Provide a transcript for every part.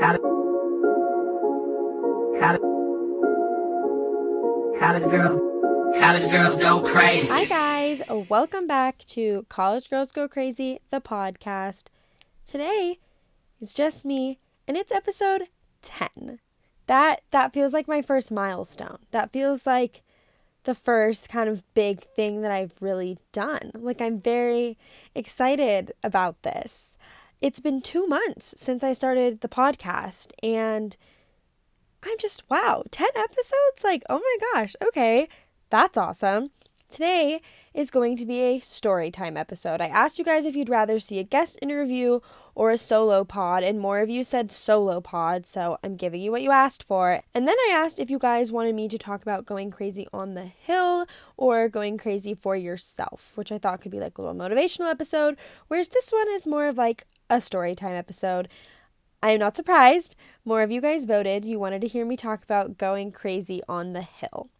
College, girls, college girls go crazy. Hi, guys. Welcome back to College Girls Go Crazy, the podcast. Today is just me, and it's episode 10. That that feels like my first milestone. That feels like the first kind of big thing that I've really done. Like I'm very excited about this. It's been 2 months since I started the podcast and I'm just wow, 10 episodes? Like, oh my gosh. Okay. That's awesome. Today is going to be a story time episode. I asked you guys if you'd rather see a guest interview or a solo pod, and more of you said solo pod, so I'm giving you what you asked for. And then I asked if you guys wanted me to talk about going crazy on the hill or going crazy for yourself, which I thought could be like a little motivational episode, whereas this one is more of like a story time episode. I am not surprised. More of you guys voted. You wanted to hear me talk about going crazy on the hill.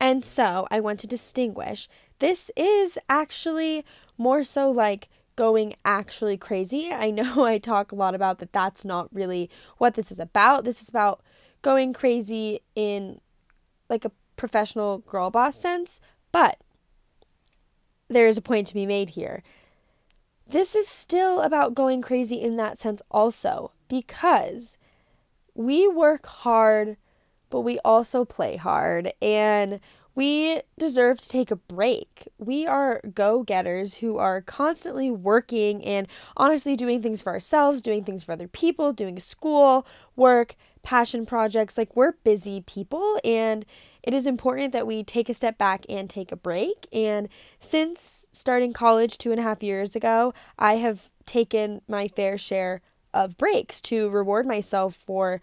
And so I want to distinguish this is actually more so like going actually crazy. I know I talk a lot about that that's not really what this is about. This is about going crazy in like a professional girl boss sense, but there is a point to be made here. This is still about going crazy in that sense also because we work hard but we also play hard and we deserve to take a break. We are go getters who are constantly working and honestly doing things for ourselves, doing things for other people, doing school, work, passion projects. Like, we're busy people, and it is important that we take a step back and take a break. And since starting college two and a half years ago, I have taken my fair share of breaks to reward myself for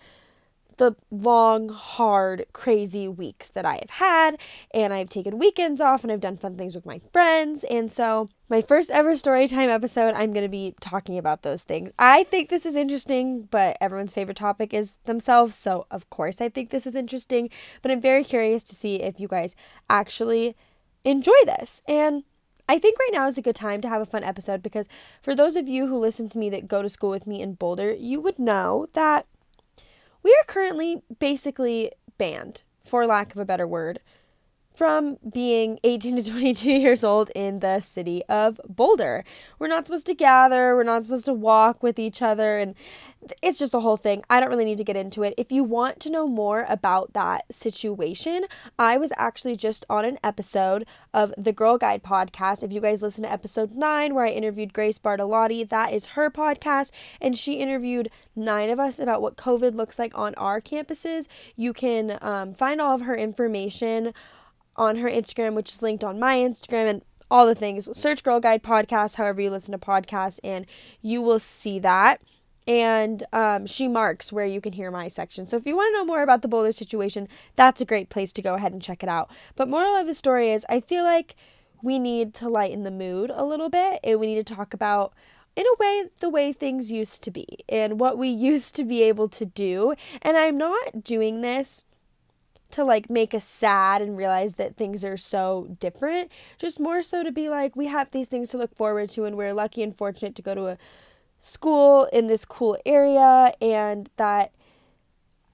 the long, hard, crazy weeks that I have had. And I've taken weekends off and I've done fun things with my friends. And so, my first ever story time episode, I'm going to be talking about those things. I think this is interesting, but everyone's favorite topic is themselves. So, of course, I think this is interesting. But I'm very curious to see if you guys actually enjoy this. And I think right now is a good time to have a fun episode because for those of you who listen to me that go to school with me in Boulder, you would know that we are currently basically banned, for lack of a better word, from being 18 to 22 years old in the city of Boulder. We're not supposed to gather, we're not supposed to walk with each other, and it's just a whole thing. I don't really need to get into it. If you want to know more about that situation, I was actually just on an episode of the Girl Guide podcast. If you guys listen to episode nine, where I interviewed Grace Bartolotti, that is her podcast, and she interviewed nine of us about what COVID looks like on our campuses. You can um, find all of her information on her Instagram, which is linked on my Instagram, and all the things. Search Girl Guide podcast, however you listen to podcasts, and you will see that and um, she marks where you can hear my section. So if you want to know more about the Boulder situation, that's a great place to go ahead and check it out. But moral of the story is, I feel like we need to lighten the mood a little bit, and we need to talk about in a way the way things used to be and what we used to be able to do. And I'm not doing this to like make us sad and realize that things are so different. Just more so to be like, we have these things to look forward to, and we're lucky and fortunate to go to a school in this cool area and that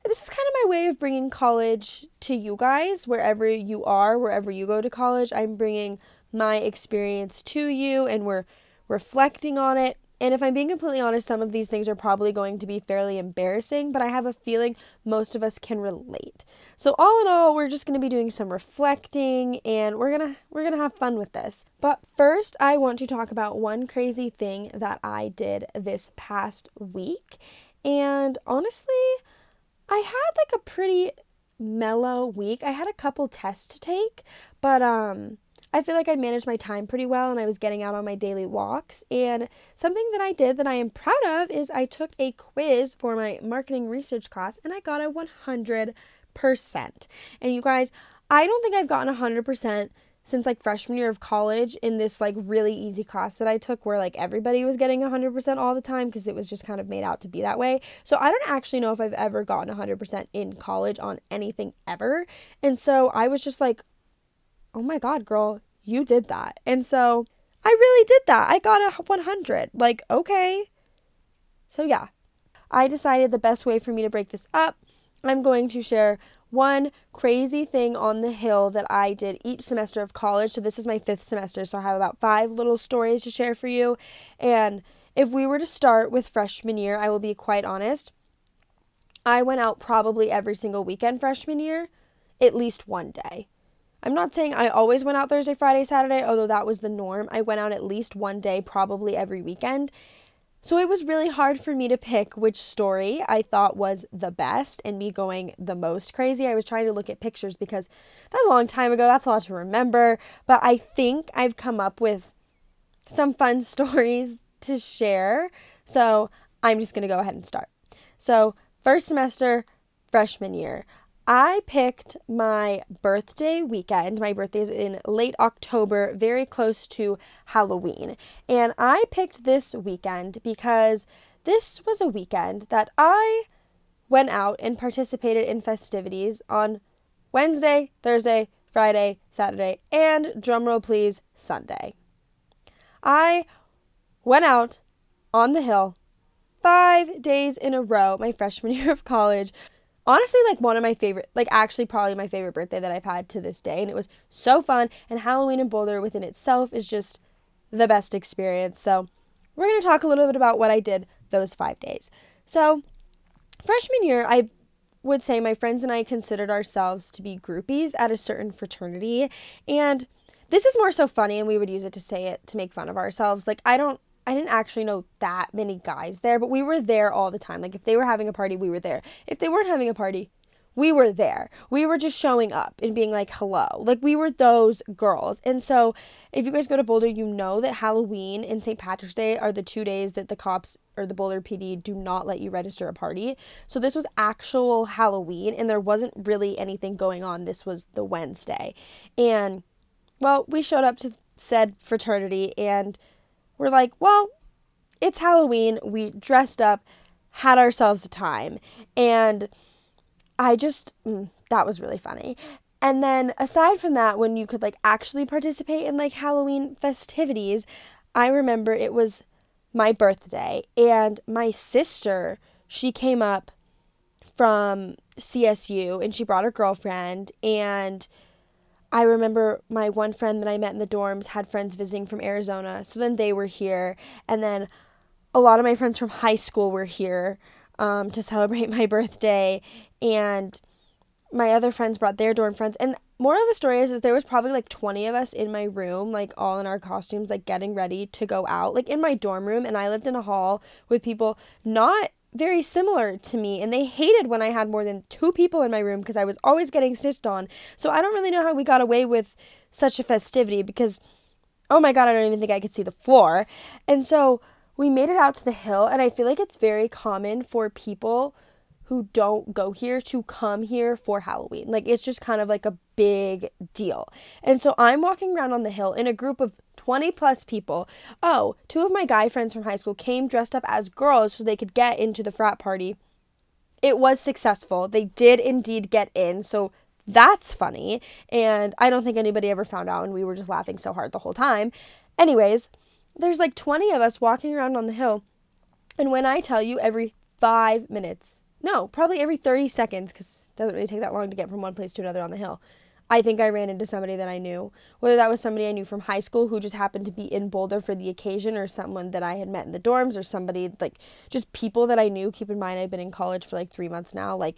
this is kind of my way of bringing college to you guys wherever you are wherever you go to college i'm bringing my experience to you and we're reflecting on it and if I'm being completely honest, some of these things are probably going to be fairly embarrassing, but I have a feeling most of us can relate. So all in all, we're just going to be doing some reflecting and we're going to we're going to have fun with this. But first, I want to talk about one crazy thing that I did this past week. And honestly, I had like a pretty mellow week. I had a couple tests to take, but um I feel like I managed my time pretty well and I was getting out on my daily walks. And something that I did that I am proud of is I took a quiz for my marketing research class and I got a 100%. And you guys, I don't think I've gotten 100% since like freshman year of college in this like really easy class that I took where like everybody was getting 100% all the time because it was just kind of made out to be that way. So I don't actually know if I've ever gotten 100% in college on anything ever. And so I was just like, oh my God, girl, you did that. And so I really did that. I got a 100. Like, okay. So, yeah. I decided the best way for me to break this up, I'm going to share one crazy thing on the hill that I did each semester of college. So this is my fifth semester, so I have about five little stories to share for you. And if we were to start with freshman year, I will be quite honest. I went out probably every single weekend freshman year, at least one day. I'm not saying I always went out Thursday, Friday, Saturday, although that was the norm. I went out at least one day, probably every weekend. So it was really hard for me to pick which story I thought was the best and me going the most crazy. I was trying to look at pictures because that was a long time ago. That's a lot to remember. But I think I've come up with some fun stories to share. So I'm just going to go ahead and start. So, first semester, freshman year. I picked my birthday weekend. My birthday is in late October, very close to Halloween. And I picked this weekend because this was a weekend that I went out and participated in festivities on Wednesday, Thursday, Friday, Saturday, and drumroll please, Sunday. I went out on the hill five days in a row my freshman year of college honestly like one of my favorite like actually probably my favorite birthday that I've had to this day and it was so fun and Halloween in Boulder within itself is just the best experience. So, we're going to talk a little bit about what I did those 5 days. So, freshman year I would say my friends and I considered ourselves to be groupies at a certain fraternity and this is more so funny and we would use it to say it to make fun of ourselves. Like I don't I didn't actually know that many guys there, but we were there all the time. Like if they were having a party, we were there. If they weren't having a party, we were there. We were just showing up and being like, hello. Like, we were those girls. And so, if you guys go to Boulder, you know that Halloween and St. Patrick's Day are the two days that the cops or the Boulder PD do not let you register a party. So, this was actual Halloween, and there wasn't really anything going on. This was the Wednesday. And, well, we showed up to said fraternity, and we're like, well, it's Halloween. We dressed up, had ourselves a time. And I just, mm, that was really funny. And then aside from that, when you could like actually participate in like Halloween festivities, I remember it was my birthday and my sister, she came up from CSU and she brought her girlfriend and I remember my one friend that I met in the dorms had friends visiting from Arizona. So then they were here. And then a lot of my friends from high school were here um, to celebrate my birthday. And my other friends brought their dorm friends. And more of the story is that there was probably like 20 of us in my room, like all in our costumes, like getting ready to go out, like in my dorm room. And I lived in a hall with people not very similar to me and they hated when I had more than two people in my room because I was always getting snitched on. So I don't really know how we got away with such a festivity because oh my god, I don't even think I could see the floor. And so we made it out to the hill and I feel like it's very common for people who don't go here to come here for Halloween. Like it's just kind of like a big deal. And so I'm walking around on the hill in a group of 20 plus people. Oh, two of my guy friends from high school came dressed up as girls so they could get into the frat party. It was successful. They did indeed get in. So that's funny. And I don't think anybody ever found out, and we were just laughing so hard the whole time. Anyways, there's like 20 of us walking around on the hill. And when I tell you every five minutes, no, probably every 30 seconds, because it doesn't really take that long to get from one place to another on the hill, I think I ran into somebody that I knew. Whether that was somebody I knew from high school who just happened to be in Boulder for the occasion, or someone that I had met in the dorms, or somebody like just people that I knew. Keep in mind, I've been in college for like three months now. Like,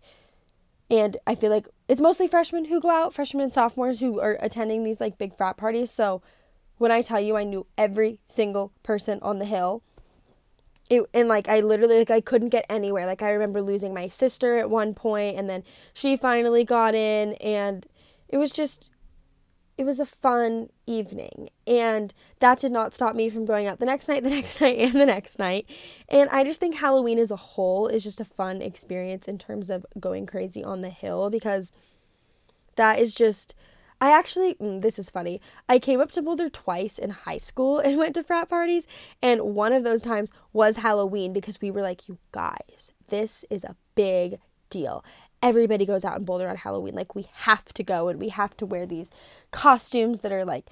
and I feel like it's mostly freshmen who go out, freshmen and sophomores who are attending these like big frat parties. So when I tell you I knew every single person on the hill, it and like I literally like I couldn't get anywhere. Like I remember losing my sister at one point and then she finally got in and it was just it was a fun evening. And that did not stop me from going out the next night the next night and the next night. And i just think halloween as a whole is just a fun experience in terms of going crazy on the hill because that is just i actually mm, this is funny. I came up to boulder twice in high school and went to frat parties. And one of those times was halloween because we were like you guys this is a big deal everybody goes out in Boulder on Halloween. Like we have to go and we have to wear these costumes that are like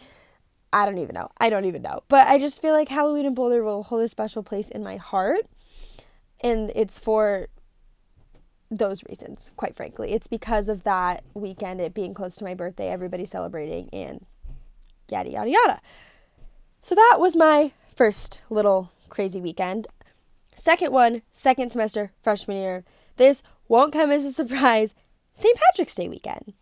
I don't even know. I don't even know. But I just feel like Halloween in Boulder will hold a special place in my heart. And it's for those reasons, quite frankly. It's because of that weekend, it being close to my birthday, everybody celebrating, and yada, yada, yada. So that was my first little crazy weekend. Second one, second semester, freshman year. This won't come as a surprise. St. Patrick's Day weekend.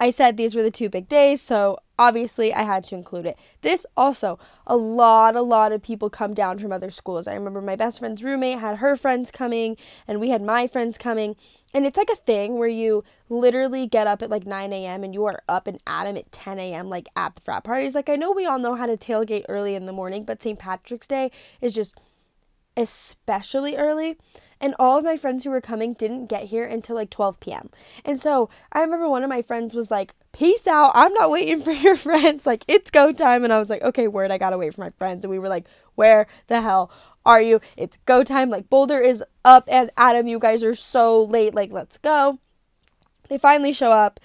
I said these were the two big days, so obviously I had to include it. This also, a lot, a lot of people come down from other schools. I remember my best friend's roommate had her friends coming, and we had my friends coming. And it's like a thing where you literally get up at like 9 a.m. and you are up and at 'em at 10 a.m. like at the frat parties. Like I know we all know how to tailgate early in the morning, but St. Patrick's Day is just especially early and all of my friends who were coming didn't get here until like 12 p.m. And so I remember one of my friends was like, Peace out. I'm not waiting for your friends. Like, it's go time. And I was like, Okay, word, I gotta wait for my friends. And we were like, Where the hell are you? It's go time. Like, Boulder is up, and Adam, you guys are so late. Like, let's go. They finally show up,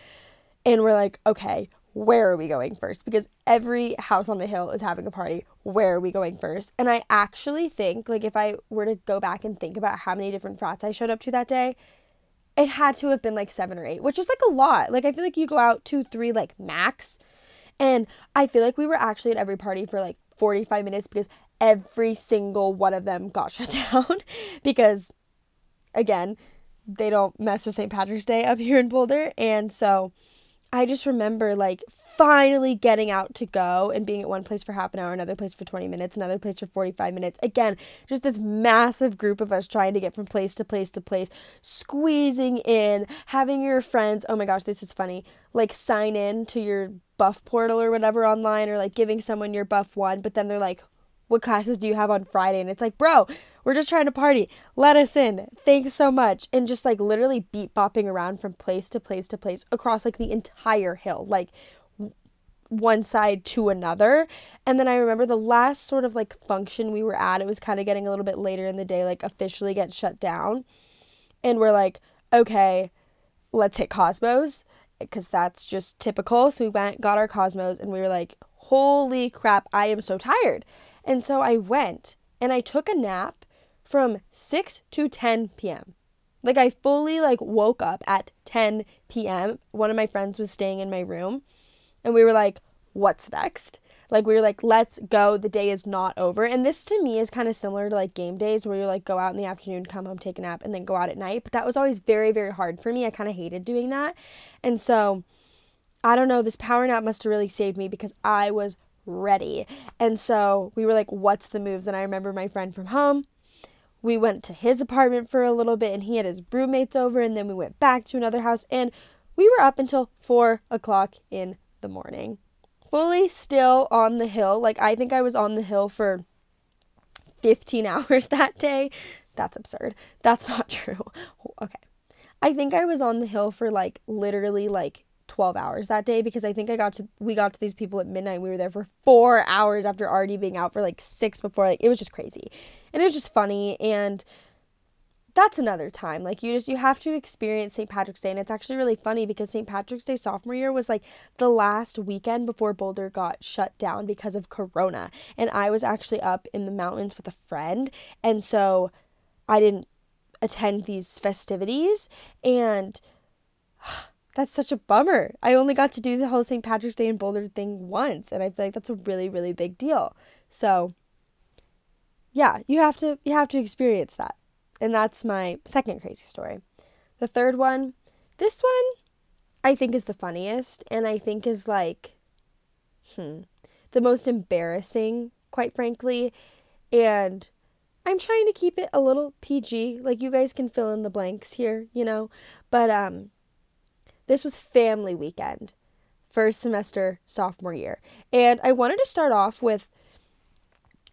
and we're like, Okay, where are we going first? Because every house on the hill is having a party. Where are we going first? And I actually think, like, if I were to go back and think about how many different frats I showed up to that day, it had to have been like seven or eight, which is like a lot. Like, I feel like you go out two, three, like max. And I feel like we were actually at every party for like 45 minutes because every single one of them got shut down. because, again, they don't mess with St. Patrick's Day up here in Boulder. And so I just remember like finally getting out to go and being at one place for half an hour, another place for 20 minutes, another place for 45 minutes. Again, just this massive group of us trying to get from place to place to place, squeezing in, having your friends, oh my gosh, this is funny, like sign in to your buff portal or whatever online or like giving someone your buff one, but then they're like, what classes do you have on Friday? And it's like, bro, we're just trying to party. Let us in. Thanks so much. And just like literally beat bopping around from place to place to place across like the entire hill, like one side to another. And then I remember the last sort of like function we were at, it was kind of getting a little bit later in the day, like officially get shut down. And we're like, okay, let's hit Cosmos because that's just typical. So we went, got our Cosmos, and we were like, holy crap, I am so tired. And so I went and I took a nap from 6 to 10 p.m. Like I fully like woke up at 10 p.m. One of my friends was staying in my room and we were like, what's next? Like we were like, let's go. The day is not over. And this to me is kind of similar to like game days where you like go out in the afternoon, come home, take a nap, and then go out at night. But that was always very, very hard for me. I kind of hated doing that. And so I don't know, this power nap must have really saved me because I was ready. And so we were like, what's the moves? And I remember my friend from home we went to his apartment for a little bit and he had his roommates over and then we went back to another house and we were up until four o'clock in the morning. Fully still on the hill. Like i think i was on the hill for 15 hours that day. That's absurd. That's not true. Okay. I think i was on the hill for like literally like 12 hours that day because I think I got to we got to these people at midnight. We were there for 4 hours after already being out for like 6 before like it was just crazy. And it was just funny and that's another time. Like you just you have to experience St. Patrick's Day and it's actually really funny because St. Patrick's Day sophomore year was like the last weekend before Boulder got shut down because of corona. And I was actually up in the mountains with a friend and so I didn't attend these festivities and that's such a bummer. I only got to do the whole St. Patrick's Day in Boulder thing once, and I feel like that's a really, really big deal. So, yeah, you have to you have to experience that. And that's my second crazy story. The third one, this one I think is the funniest and I think is like hmm, the most embarrassing, quite frankly. And I'm trying to keep it a little PG. Like you guys can fill in the blanks here, you know. But um this was family weekend, first semester, sophomore year. And I wanted to start off with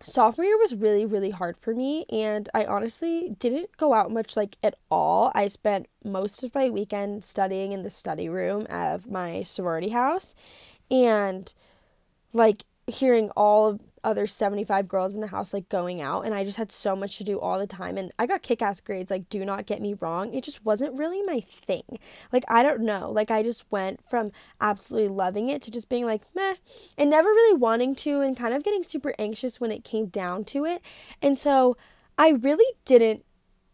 sophomore year was really, really hard for me. And I honestly didn't go out much, like at all. I spent most of my weekend studying in the study room of my sorority house. And like hearing all of other 75 girls in the house like going out and I just had so much to do all the time and I got kick-ass grades like do not get me wrong it just wasn't really my thing like I don't know like I just went from absolutely loving it to just being like meh and never really wanting to and kind of getting super anxious when it came down to it and so I really didn't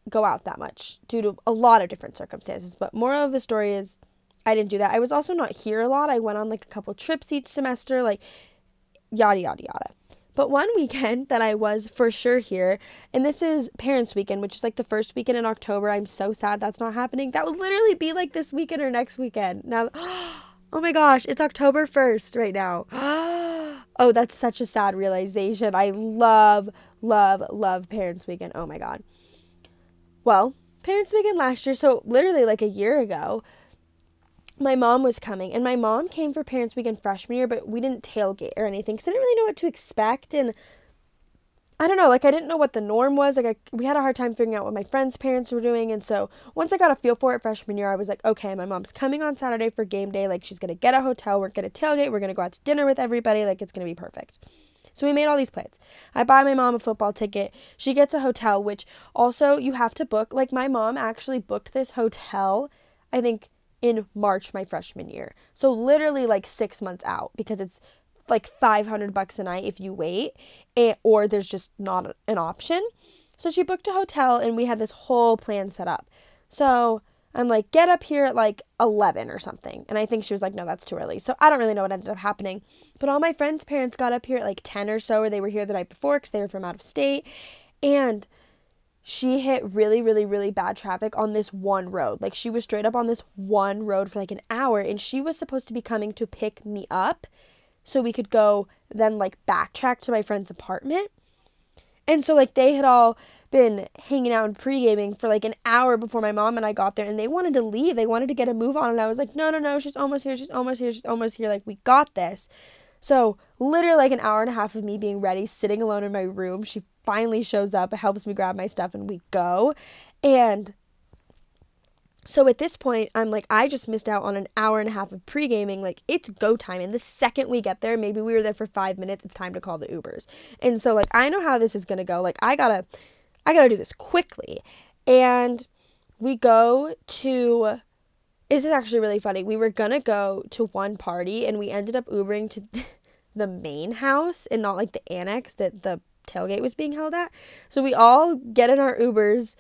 go out that much due to a lot of different circumstances. But moral of the story is I didn't do that. I was also not here a lot. I went on like a couple trips each semester, like yada yada yada. But one weekend that I was for sure here, and this is Parents Weekend, which is like the first weekend in October. I'm so sad that's not happening. That would literally be like this weekend or next weekend. Now, oh my gosh, it's October 1st right now. Oh, that's such a sad realization. I love, love, love Parents Weekend. Oh my God. Well, Parents Weekend last year, so literally like a year ago, my mom was coming and my mom came for parents weekend freshman year but we didn't tailgate or anything because i didn't really know what to expect and i don't know like i didn't know what the norm was like I, we had a hard time figuring out what my friends parents were doing and so once i got a feel for it freshman year i was like okay my mom's coming on saturday for game day like she's gonna get a hotel we're gonna tailgate we're gonna go out to dinner with everybody like it's gonna be perfect so we made all these plans. I buy my mom a football ticket. She gets a hotel, which also you have to book. Like my mom actually booked this hotel, I think in March my freshman year. So literally like 6 months out because it's like 500 bucks a night if you wait and, or there's just not an option. So she booked a hotel and we had this whole plan set up. So I'm like, get up here at like 11 or something. And I think she was like, no, that's too early. So I don't really know what ended up happening. But all my friends' parents got up here at like 10 or so, or they were here the night before because they were from out of state. And she hit really, really, really bad traffic on this one road. Like she was straight up on this one road for like an hour and she was supposed to be coming to pick me up so we could go then like backtrack to my friend's apartment. And so like they had all been hanging out and pre-gaming for like an hour before my mom and I got there and they wanted to leave. They wanted to get a move on and I was like, "No, no, no, she's almost here. She's almost here. She's almost here. Like we got this." So, literally like an hour and a half of me being ready, sitting alone in my room. She finally shows up, helps me grab my stuff, and we go. And so at this point, I'm like, I just missed out on an hour and a half of pre gaming. Like, it's go time. And the second we get there, maybe we were there for five minutes, it's time to call the Ubers. And so, like, I know how this is gonna go. Like, I gotta, I gotta do this quickly. And we go to, this is actually really funny. We were gonna go to one party and we ended up Ubering to the main house and not like the annex that the tailgate was being held at. So we all get in our Ubers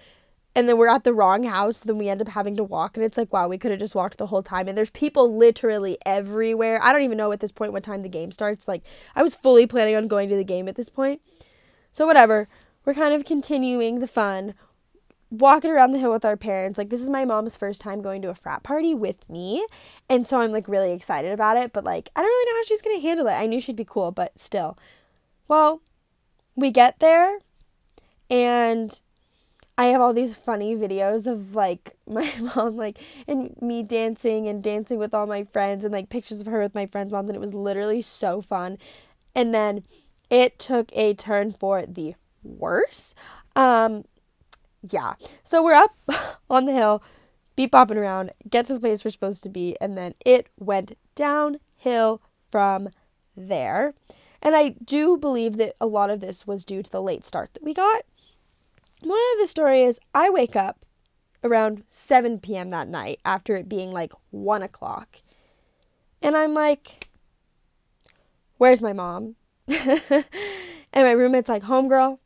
and then we're at the wrong house. Then we end up having to walk. And it's like, wow, we could have just walked the whole time. And there's people literally everywhere. I don't even know at this point what time the game starts. Like, I was fully planning on going to the game at this point. So, whatever. We're kind of continuing the fun, walking around the hill with our parents. Like, this is my mom's first time going to a frat party with me. And so I'm like really excited about it. But, like, I don't really know how she's going to handle it. I knew she'd be cool, but still. Well, we get there and I have all these funny videos of like my mom like and me dancing and dancing with all my friends and like pictures of her with my friends' moms and it was literally so fun. And then it took a turn for the worse. Um yeah. So we're up on the hill, beat bopping around, get to the place we're supposed to be, and then it went downhill from there. And I do believe that a lot of this was due to the late start that we got. One of the story is I wake up around 7 p.m. that night after it being like 1 o'clock. And I'm like, where's my mom? and my roommate's like, homegirl,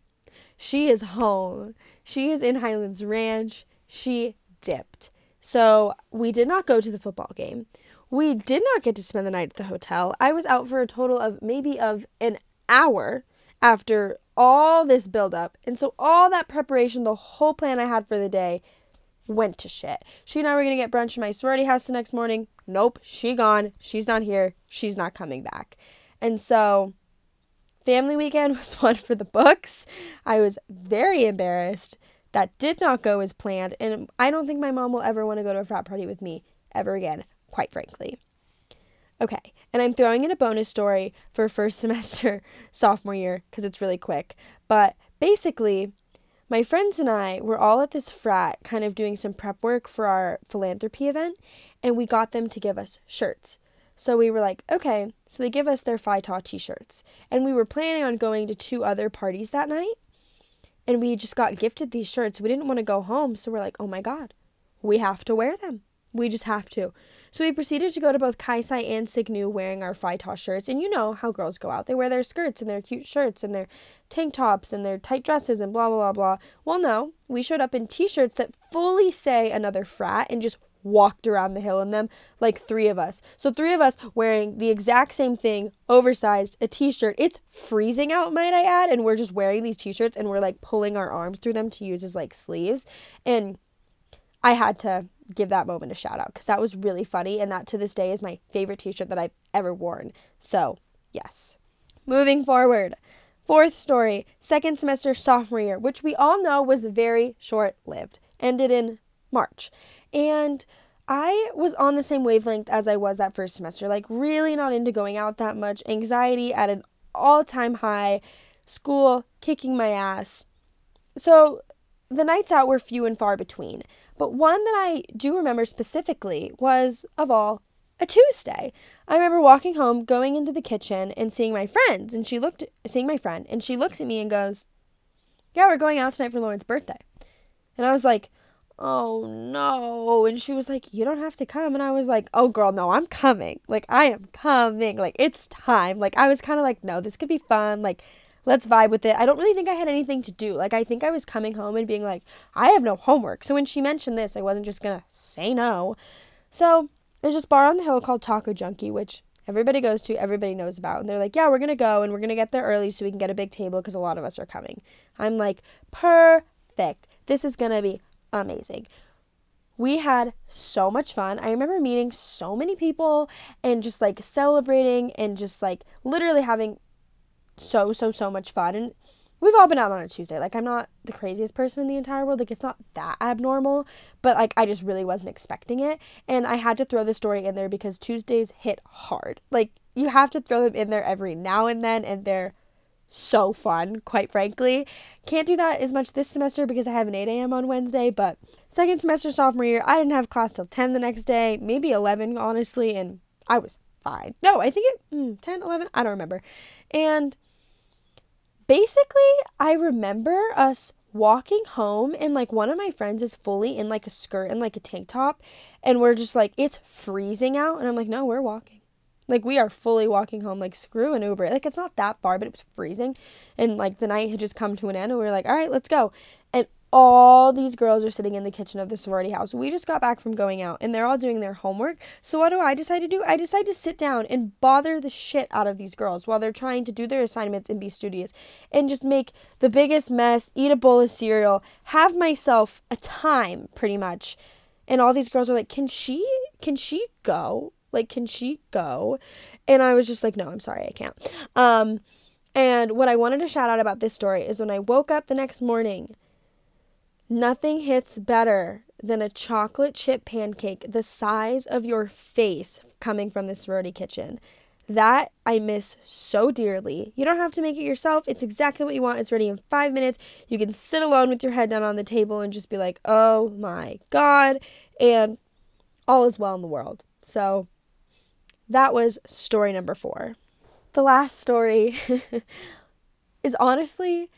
she is home. She is in Highlands Ranch. She dipped. So we did not go to the football game. We did not get to spend the night at the hotel. I was out for a total of maybe of an hour after all this buildup. And so all that preparation, the whole plan I had for the day went to shit. She and I were gonna get brunch in my sorority house the next morning. Nope, she gone. She's not here. She's not coming back. And so family weekend was one for the books. I was very embarrassed. That did not go as planned, and I don't think my mom will ever want to go to a frat party with me ever again quite frankly. Okay, and I'm throwing in a bonus story for first semester sophomore year because it's really quick. But basically, my friends and I were all at this frat kind of doing some prep work for our philanthropy event, and we got them to give us shirts. So we were like, okay, so they give us their Phi Tau t shirts. And we were planning on going to two other parties that night. And we just got gifted these shirts. We didn't want to go home. So we're like, oh my God, we have to wear them We just have to. So we proceeded to go to both Chi Psi and Sig Nu wearing our Phi Taus shirts. And you know how girls go out. They wear their skirts and their cute shirts and their tank tops and their tight dresses and blah, blah, blah, blah. Well, no, we showed up in t shirts that fully say another frat and just walked around the hill in them, like three of us. So, three of us wearing the exact same thing, oversized, a t shirt. It's freezing out, might I add. And we're just wearing these t shirts and we're like pulling our arms through them to use as like sleeves. And I had to give that moment a shout out because that was really funny. And that to this day is my favorite t shirt that I've ever worn. So, yes. Moving forward. Fourth story, second semester sophomore year, which we all know was very short lived, ended in March. And I was on the same wavelength as I was that first semester, like really not into going out that much, anxiety at an all time high, school kicking my ass. So the nights out were few and far between. But one that I do remember specifically was, of all, a Tuesday. I remember walking home, going into the kitchen, and seeing my friends, and she looked, seeing my friend, and she looks at me and goes, Yeah, we're going out tonight for Lauren's birthday. And I was like, oh no. And she was like, you don't have to come. And I was like, oh girl, no, I'm coming. Like, I am coming. Like, it's time. Like, I was kind of like, no, this could be fun. Like, let's vibe with it. I don't really think I had anything to do. Like, I think I was coming home and being like, I have no homework. So when she mentioned this, I wasn't just gonna say no. So there's this bar on the hill called Taco Junkie, which everybody goes to, everybody knows about. And they're like, yeah, we're gonna go and we're gonna get there early so we can get a big table because a lot of us are coming. I'm like, perfect. This is gonna be amazing. We had so much fun. I remember meeting so many people and just like celebrating and just like literally having so, so, so much fun. And we've all been out on a Tuesday. Like, I'm not the craziest person in the entire world. Like, it's not that abnormal, but like, I just really wasn't expecting it. And I had to throw the story in there because Tuesdays hit hard. Like, you have to throw them in there every now and then, and they're so fun, quite frankly. Can't do that as much this semester because I have an 8 a.m. on Wednesday, but second semester sophomore year, I didn't have class till 10 the next day, maybe 11, honestly, and I was fine. No, I think it, mm, 10, 11, I don't remember. And basically, I remember us walking home and like one of my friends is fully in like a skirt and like a tank top and we're just like it's freezing out and I'm like no we're walking like we are fully walking home, like screw an Uber. Like it's not that far, but it was freezing. And like the night had just come to an end and we were like, all right, let's go. And all these girls are sitting in the kitchen of the sorority house. We just got back from going out and they're all doing their homework. So what do I decide to do? I decide to sit down and bother the shit out of these girls while they're trying to do their assignments and be studious and just make the biggest mess, eat a bowl of cereal, have myself a time pretty much. And all these girls are like, "Can she can she go?" Like, can she go? And I was just like, no, I'm sorry, I can't. Um, and what I wanted to shout out about this story is when I woke up the next morning, nothing hits better than a chocolate chip pancake the size of your face coming from the sorority kitchen. That I miss so dearly. You don't have to make it yourself. It's exactly what you want. It's ready in five minutes. You can sit alone with your head down on the table and just be like, oh my God. And all is well in the world. So that was story number four. The last story is honestly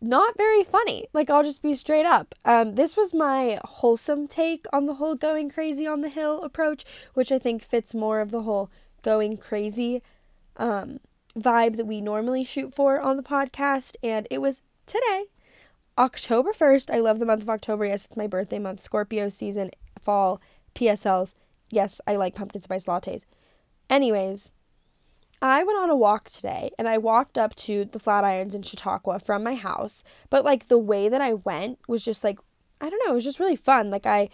not very funny. Like, I'll just be straight up. Um, this was my wholesome take on the whole going crazy on the hill approach, which I think fits more of the whole going crazy um, vibe that we normally shoot for on the podcast. And it was today, October 1st. I love the month of October. Yes, it's my birthday month, Scorpio season, fall, PSLs. Yes, I like pumpkin spice lattes. Anyways, I went on a walk today and I walked up to the Flatirons in Chautauqua from my house. But like the way that I went was just like, I don't know, it was just really fun. Like I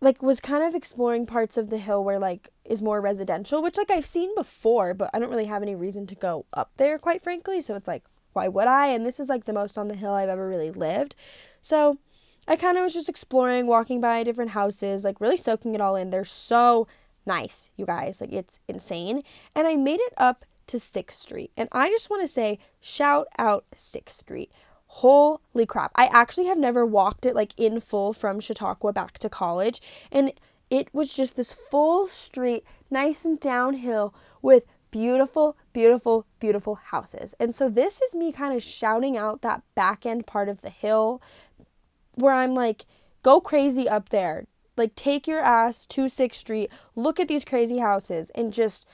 like was kind of exploring parts of the hill where like is more residential, which like I've seen before, but I don't really have any reason to go up there quite frankly. So it's like, why would I? And this is like the most on the hill I've ever really lived. So I kind of was just exploring, walking by different houses, like really soaking it all in. They're so nice, you guys. Like it's insane. And I made it up to 6th Street. And I just want to say shout out 6th Street. Holy crap. I actually have never walked it like in full from Chautauqua back to college. And it was just this full street, nice and downhill with beautiful, beautiful, beautiful houses. And so this is me kind of shouting out that back end part of the hill where I'm like, go crazy up there. Like, take your ass to 6th Street, look at these crazy houses, and just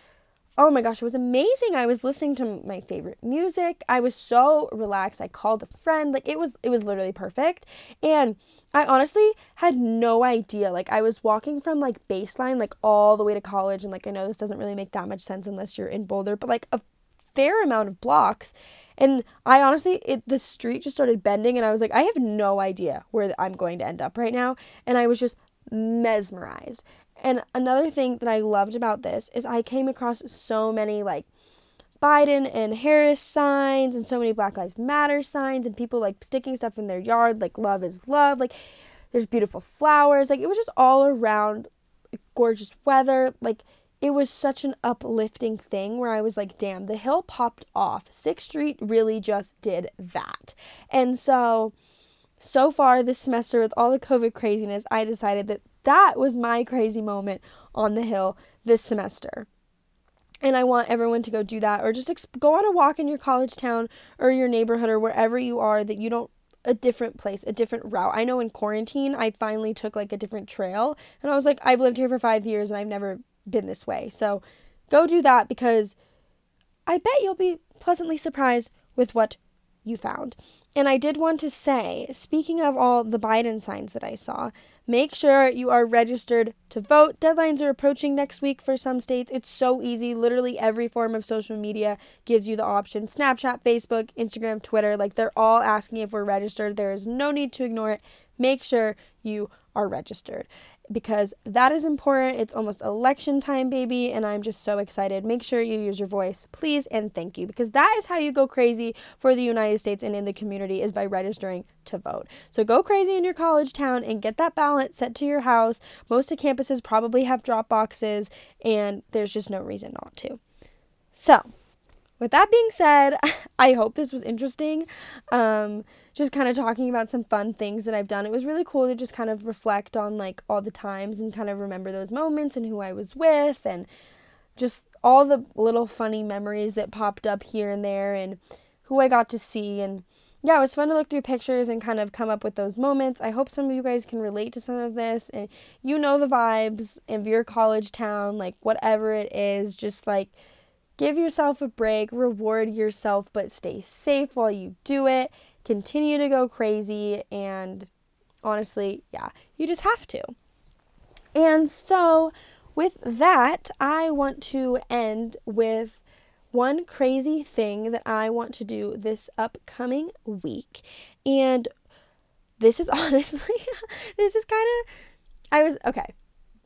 oh my gosh, it was amazing. I was listening to my favorite music. I was so relaxed. I called a friend. Like it was it was literally perfect. And I honestly had no idea. Like I was walking from like baseline like all the way to college and like I know this doesn't really make that much sense unless you're in Boulder, but like a fair amount of blocks. And I honestly, it the street just started bending, and I was like, I have no idea where I'm going to end up right now. And I was just mesmerized. And another thing that I loved about this is I came across so many like Biden and Harris signs and so many Black Lives Matter signs and people like sticking stuff in their yard like love is love like there's beautiful flowers like it was just all around gorgeous weather like it was such an uplifting thing where I was like damn the hill popped off 6th Street really just did that and so so far this semester with all the covid craziness I decided that that was my crazy moment on the hill this semester. And I want everyone to go do that or just go on a walk in your college town or your neighborhood or wherever you are that you don't a different place, a different route. I know in quarantine, I finally took like a different trail and I was like, I've lived here for five years and I've never been this way. So go do that because I bet you'll be pleasantly surprised with what you found. And I did want to say, speaking of all the Biden signs that I saw, make sure you are registered to vote. Deadlines are approaching next week for some states. It's so easy. Literally every form of social media gives you the option Snapchat, Facebook, Instagram, Twitter. Like they're all asking if we're registered. There is no need to ignore it. Make sure you are registered because that is important. It's almost election time, baby, and I'm just so excited. Make sure you use your voice, please, and thank you because that is how you go crazy for the United States and in the community is by registering to vote. So go crazy in your college town and get that ballot set to your house. Most of campuses probably have drop boxes, and there's just no reason not to. So, with that being said, I hope this was interesting. Um, just kind of talking about some fun things that I've done. It was really cool to just kind of reflect on like all the times and kind of remember those moments and who I was with and just all the little funny memories that popped up here and there and who I got to see and yeah, it was fun to look through pictures and kind of come up with those moments. I hope some of you guys can relate to some of this and you know the vibes of your college town, like whatever it is, just like give yourself a break, reward yourself, but stay safe while you do it continue to go crazy. And honestly, yeah, you just have to. And so, with that, I want to end with one crazy thing that I want to do this upcoming week. And this is honestly, this is kind of, I was, okay,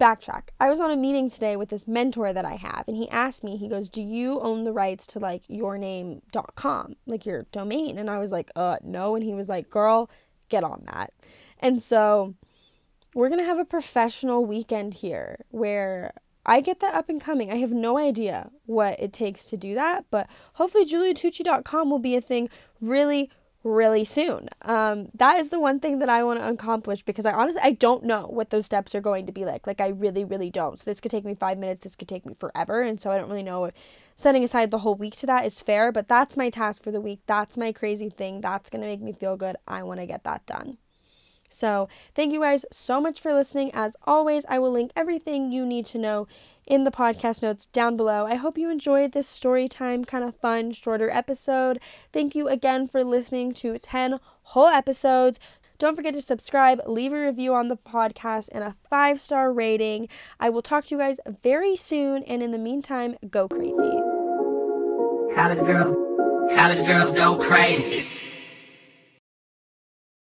backtrack. I was on a meeting today with this mentor that I have, and he asked me, he goes, Do you own the rights to like yourname.com, like your domain? And I was like, Uh, no. And he was like, Girl, get on that. And so we're going to have a professional weekend here where I get that up and coming. I have no idea what it takes to do that, but hopefully juliatucci.com will be a thing really, really soon. Um, that is the one thing that I want to accomplish because I honestly I don't know what those steps are going to be like. Like I really, really don't. So this could take me five minutes. This could take me forever, and so I don't really know. If setting aside the whole week to that is fair, but that's my task for the week. That's my crazy thing. That's gonna make me feel good. I want to get that done. So, thank you guys so much for listening. As always, I will link everything you need to know in the podcast notes down below. I hope you enjoyed this story time, kind of fun, shorter episode. Thank you again for listening to 10 whole episodes. Don't forget to subscribe, leave a review on the podcast, and a five star rating. I will talk to you guys very soon, and in the meantime, go crazy. College girls, college girls go crazy.